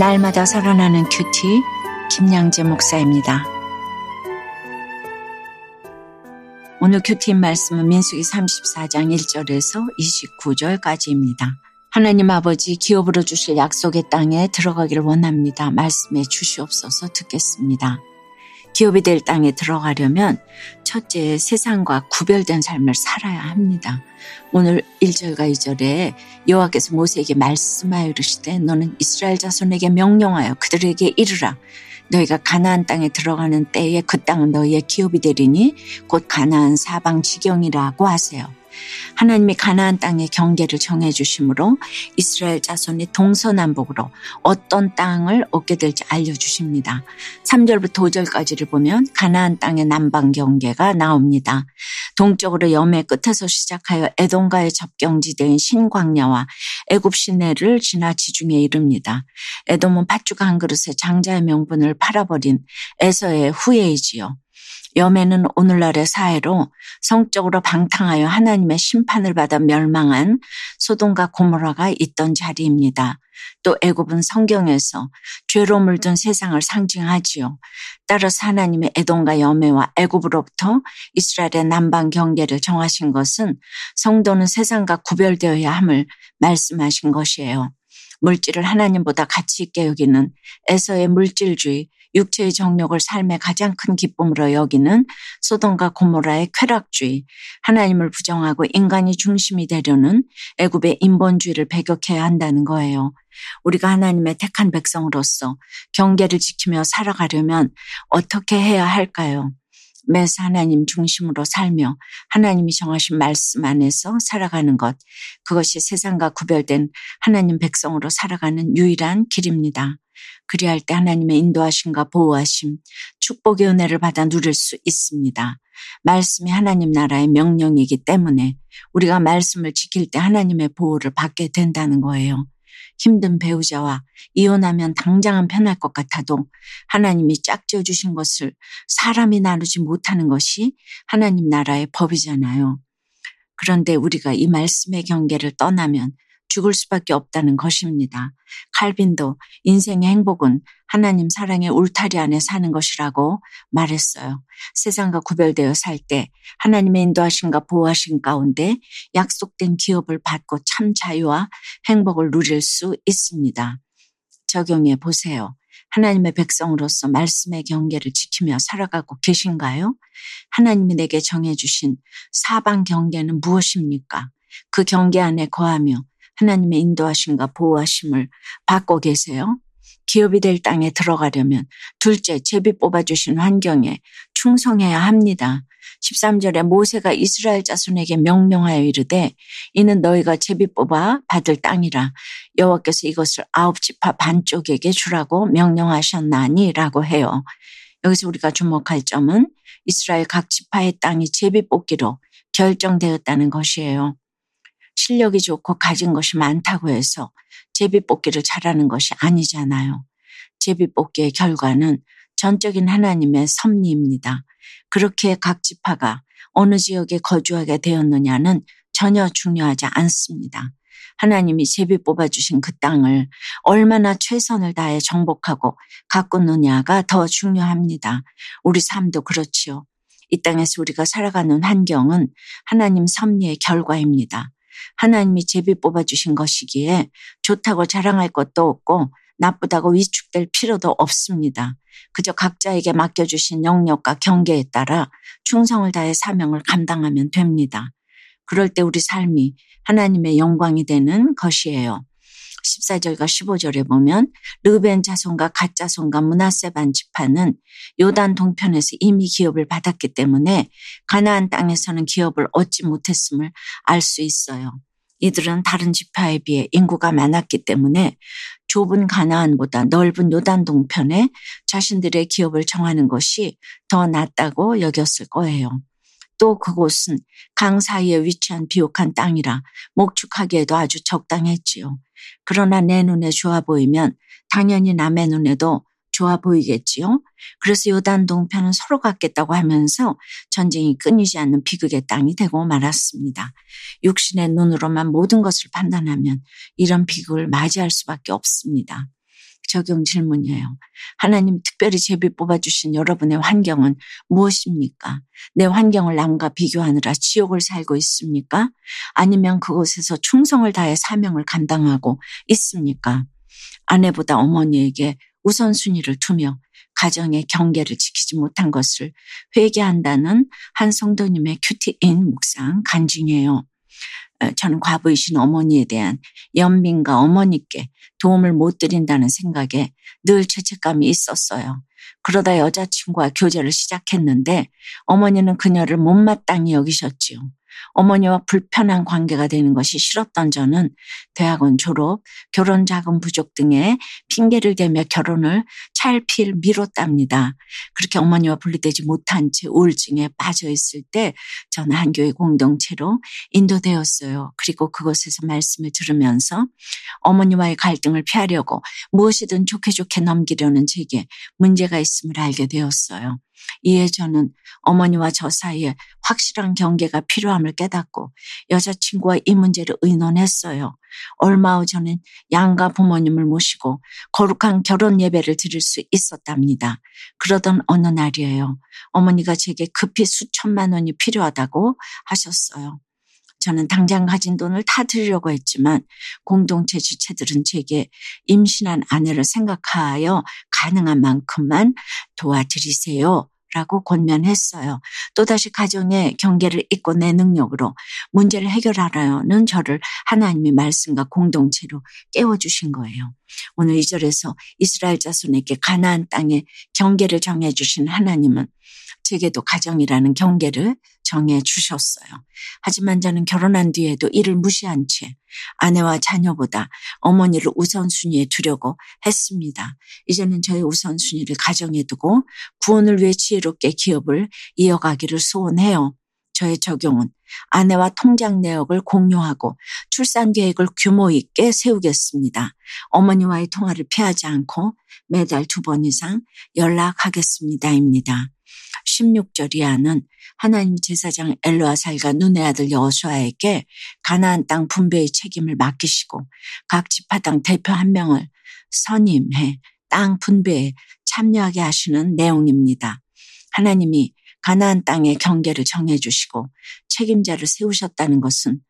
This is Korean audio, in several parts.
날마다 살아나는 큐티 김양재 목사입니다. 오늘 큐티 말씀은 민수기 34장 1절에서 29절까지입니다. 하나님 아버지 기업으로 주실 약속의 땅에 들어가기를 원합니다. 말씀해 주시옵소서 듣겠습니다. 기업이 될 땅에 들어가려면 첫째 세상과 구별된 삶을 살아야 합니다. 오늘 1절과 2절에 여호와께서 모세에게 말씀하여 이르시되 너는 이스라엘 자손에게 명령하여 그들에게 이르라 너희가 가나안 땅에 들어가는 때에 그 땅은 너희의 기업이 되리니 곧 가나안 사방 지경이라고 하세요. 하나님이 가나안 땅의 경계를 정해 주심으로 이스라엘 자손이 동서남북으로 어떤 땅을 얻게 될지 알려 주십니다. 3절부터 5절까지를 보면 가나안 땅의 남방 경계가 나옵니다. 동쪽으로 염의 끝에서 시작하여 에돔과의 접경지대인 신광야와 애굽 시내를 지나 지중해 이릅니다. 에돔은 팥죽 한 그릇에 장자의 명분을 팔아버린 에서의 후예이지요. 여매는 오늘날의 사회로 성적으로 방탕하여 하나님의 심판을 받아 멸망한 소돔과 고모라가 있던 자리입니다. 또 애굽은 성경에서 죄로 물든 세상을 상징하지요. 따라서 하나님의 애돔과 여매와 애굽으로부터 이스라엘의 남방 경계를 정하신 것은 성도는 세상과 구별되어야 함을 말씀하신 것이에요. 물질을 하나님보다 가치 있게 여기는 에서의 물질주의, 육체의 정욕을 삶의 가장 큰 기쁨으로 여기는 소돔과 고모라의 쾌락주의, 하나님을 부정하고 인간이 중심이 되려는 애굽의 인본주의를 배격해야 한다는 거예요. 우리가 하나님의 택한 백성으로서 경계를 지키며 살아가려면 어떻게 해야 할까요? 매사 하나님 중심으로 살며 하나님이 정하신 말씀 안에서 살아가는 것, 그것이 세상과 구별된 하나님 백성으로 살아가는 유일한 길입니다. 그리할 때 하나님의 인도하심과 보호하심, 축복의 은혜를 받아 누릴 수 있습니다. 말씀이 하나님 나라의 명령이기 때문에 우리가 말씀을 지킬 때 하나님의 보호를 받게 된다는 거예요. 힘든 배우자와 이혼하면 당장은 편할 것 같아도 하나님이 짝지어 주신 것을 사람이 나누지 못하는 것이 하나님 나라의 법이잖아요. 그런데 우리가 이 말씀의 경계를 떠나면 죽을 수밖에 없다는 것입니다. 칼빈도 인생의 행복은 하나님 사랑의 울타리 안에 사는 것이라고 말했어요. 세상과 구별되어 살 때 하나님의 인도하심과 보호하심 가운데 약속된 기업을 받고 참 자유와 행복을 누릴 수 있습니다. 적용해 보세요. 하나님의 백성으로서 말씀의 경계를 지키며 살아가고 계신가요? 하나님이 내게 정해주신 사방 경계는 무엇입니까? 그 경계 안에 거하며 하나님의 인도하심과 보호하심을 받고 계세요. 기업이 될 땅에 들어가려면 둘째 제비 뽑아주신 환경에 충성해야 합니다. 13절에 모세가 이스라엘 자손에게 명령하여 이르되 이는 너희가 제비 뽑아 받을 땅이라 여호와께서 이것을 아홉 지파 반쪽에게 주라고 명령하셨나니라고 해요. 여기서 우리가 주목할 점은 이스라엘 각 지파의 땅이 제비 뽑기로 결정되었다는 것이에요. 실력이 좋고 가진 것이 많다고 해서 제비뽑기를 잘하는 것이 아니잖아요. 제비뽑기의 결과는 전적인 하나님의 섭리입니다. 그렇게 각 지파가 어느 지역에 거주하게 되었느냐는 전혀 중요하지 않습니다. 하나님이 제비 뽑아주신 그 땅을 얼마나 최선을 다해 정복하고 가꾸느냐가 더 중요합니다. 우리 삶도 그렇지요. 이 땅에서 우리가 살아가는 환경은 하나님 섭리의 결과입니다. 하나님이 제비 뽑아주신 것이기에 좋다고 자랑할 것도 없고 나쁘다고 위축될 필요도 없습니다. 그저 각자에게 맡겨주신 영역과 경계에 따라 충성을 다해 사명을 감당하면 됩니다. 그럴 때 우리 삶이 하나님의 영광이 되는 것이에요. 14절과 15절에 보면 르벤 자손과 갓 자손과 문하세 반 지파는 요단 동편에서 이미 기업을 받았기 때문에 가나안 땅에서는 기업을 얻지 못했음을 알 수 있어요. 이들은 다른 지파에 비해 인구가 많았기 때문에 좁은 가나안보다 넓은 요단 동편에 자신들의 기업을 정하는 것이 더 낫다고 여겼을 거예요. 또 그곳은 강 사이에 위치한 비옥한 땅이라 목축하기에도 아주 적당했지요. 그러나 내 눈에 좋아 보이면 당연히 남의 눈에도 좋아 보이겠지요. 그래서 요단 동편은 서로 갖겠다고 하면서 전쟁이 끊이지 않는 비극의 땅이 되고 말았습니다. 육신의 눈으로만 모든 것을 판단하면 이런 비극을 맞이할 수밖에 없습니다. 적용 질문이에요. 하나님 특별히 제비 뽑아주신 여러분의 환경은 무엇입니까? 내 환경을 남과 비교하느라 지옥을 살고 있습니까? 아니면 그곳에서 충성을 다해 사명을 감당하고 있습니까? 아내보다 어머니에게 우선순위를 두며 가정의 경계를 지키지 못한 것을 회개한다는 한 성도님의 큐티인 묵상 간증이에요. 어, 저는 과부이신 어머니에 대한 연민과 어머니께 도움을 못 드린다는 생각에 늘 죄책감이 있었어요. 그러다 여자친구와 교제를 시작했는데 어머니는 그녀를 못마땅히 여기셨지요. 어머니와 불편한 관계가 되는 것이 싫었던 저는 대학원 졸업, 결혼 자금 부족 등의 핑계를 대며 결혼을 찰필 미뤘답니다. 그렇게 어머니와 분리되지 못한 채 우울증에 빠져 있을 때 저는 한교회 공동체로 인도되었어요. 그리고 그곳에서 말씀을 들으면서 어머니와의 갈등을 피하려고 무엇이든 좋게 좋게 넘기려는 제게 문제가 있음을 알게 되었어요. 이에 저는 어머니와 저 사이에 확실한 경계가 필요함을 깨닫고 여자친구와 이 문제를 의논했어요. 얼마 후 저는 양가 부모님을 모시고 거룩한 결혼 예배를 드릴 수 있었답니다. 그러던 어느 날이에요. 어머니가 제게 급히 수천만 원이 필요하다고 하셨어요. 저는 당장 가진 돈을 다 드리려고 했지만 공동체 주체들은 제게 임신한 아내를 생각하여 가능한 만큼만 도와드리세요. 라고 권면했어요. 또다시 가정의 경계를 잇고 내 능력으로 문제를 해결하라는 저를 하나님의 말씀과 공동체로 깨워주신 거예요. 오늘 이절에서 이스라엘 자손에게 가나안 땅의 경계를 정해주신 하나님은 제게도 가정이라는 경계를 정해 주셨어요. 하지만 저는 결혼한 뒤에도 이를 무시한 채 아내와 자녀보다 어머니를 우선순위에 두려고 했습니다. 이제는 저의 우선순위를 가정에 두고 구원을 위해 지혜롭게 기업을 이어가기를 소원해요. 저의 적용은 아내와 통장 내역을 공유하고 출산 계획을 규모 있게 세우겠습니다. 어머니와의 통화를 피하지 않고 매달 두 번 이상 연락하겠습니다입니다. 16절 이하는 하나님 제사장 엘로아살과 눈의 아들 여호수아에게 가나안 땅 분배의 책임을 맡기시고 각 지파당 대표 한 명을 선임해 땅 분배에 참여하게 하시는 내용입니다. 하나님이 가나안 땅의 경계를 정해 주시고 책임자를 세우셨다는 것은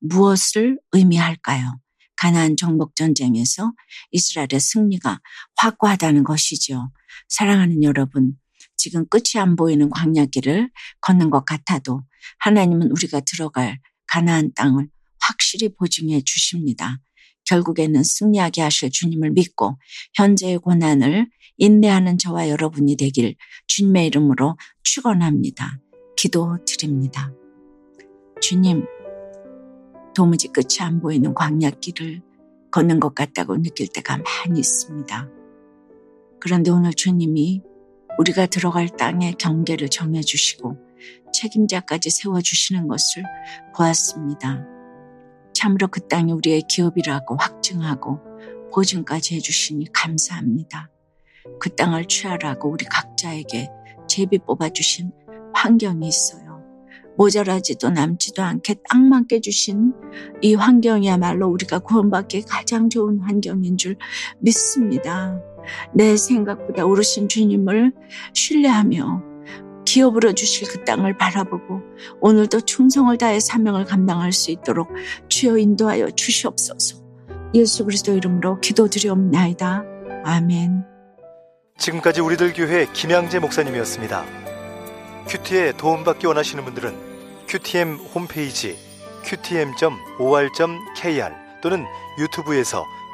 무엇을 의미할까요? 가나안 정복 전쟁에서 이스라엘의 승리가 확고하다는 것이죠. 사랑하는 여러분, 지금 끝이 안 보이는 광야길을 걷는 것 같아도 하나님은 우리가 들어갈 가나안 땅을 확실히 보증해 주십니다. 결국에는 승리하게 하실 주님을 믿고 현재의 고난을 인내하는 저와 여러분이 되길 주님의 이름으로 축원합니다. 기도 드립니다. 주님, 도무지 끝이 안 보이는 광야길을 걷는 것 같다고 느낄 때가 많이 있습니다. 그런데 오늘 주님이 우리가 들어갈 땅의 경계를 정해주시고 책임자까지 세워주시는 것을 보았습니다. 참으로 그 땅이 우리의 기업이라고 확증하고 보증까지 해주시니 감사합니다. 그 땅을 취하라고 우리 각자에게 제비 뽑아주신 환경이 있어요. 모자라지도 남지도 않게 땅만 깨주신 이 환경이야말로 우리가 구원받기 가장 좋은 환경인 줄 믿습니다. 내 생각보다 오르신 주님을 신뢰하며 기업으로 주실 그 땅을 바라보고 오늘도 충성을 다해 사명을 감당할 수 있도록 주여 인도하여 주시옵소서. 예수 그리스도 이름으로 기도드리옵나이다. 아멘. 지금까지 우리들 교회 김양재 목사님이었습니다. 큐티에 도움받기 원하시는 분들은 큐티엠 홈페이지 qtm.or.kr 또는 유튜브에서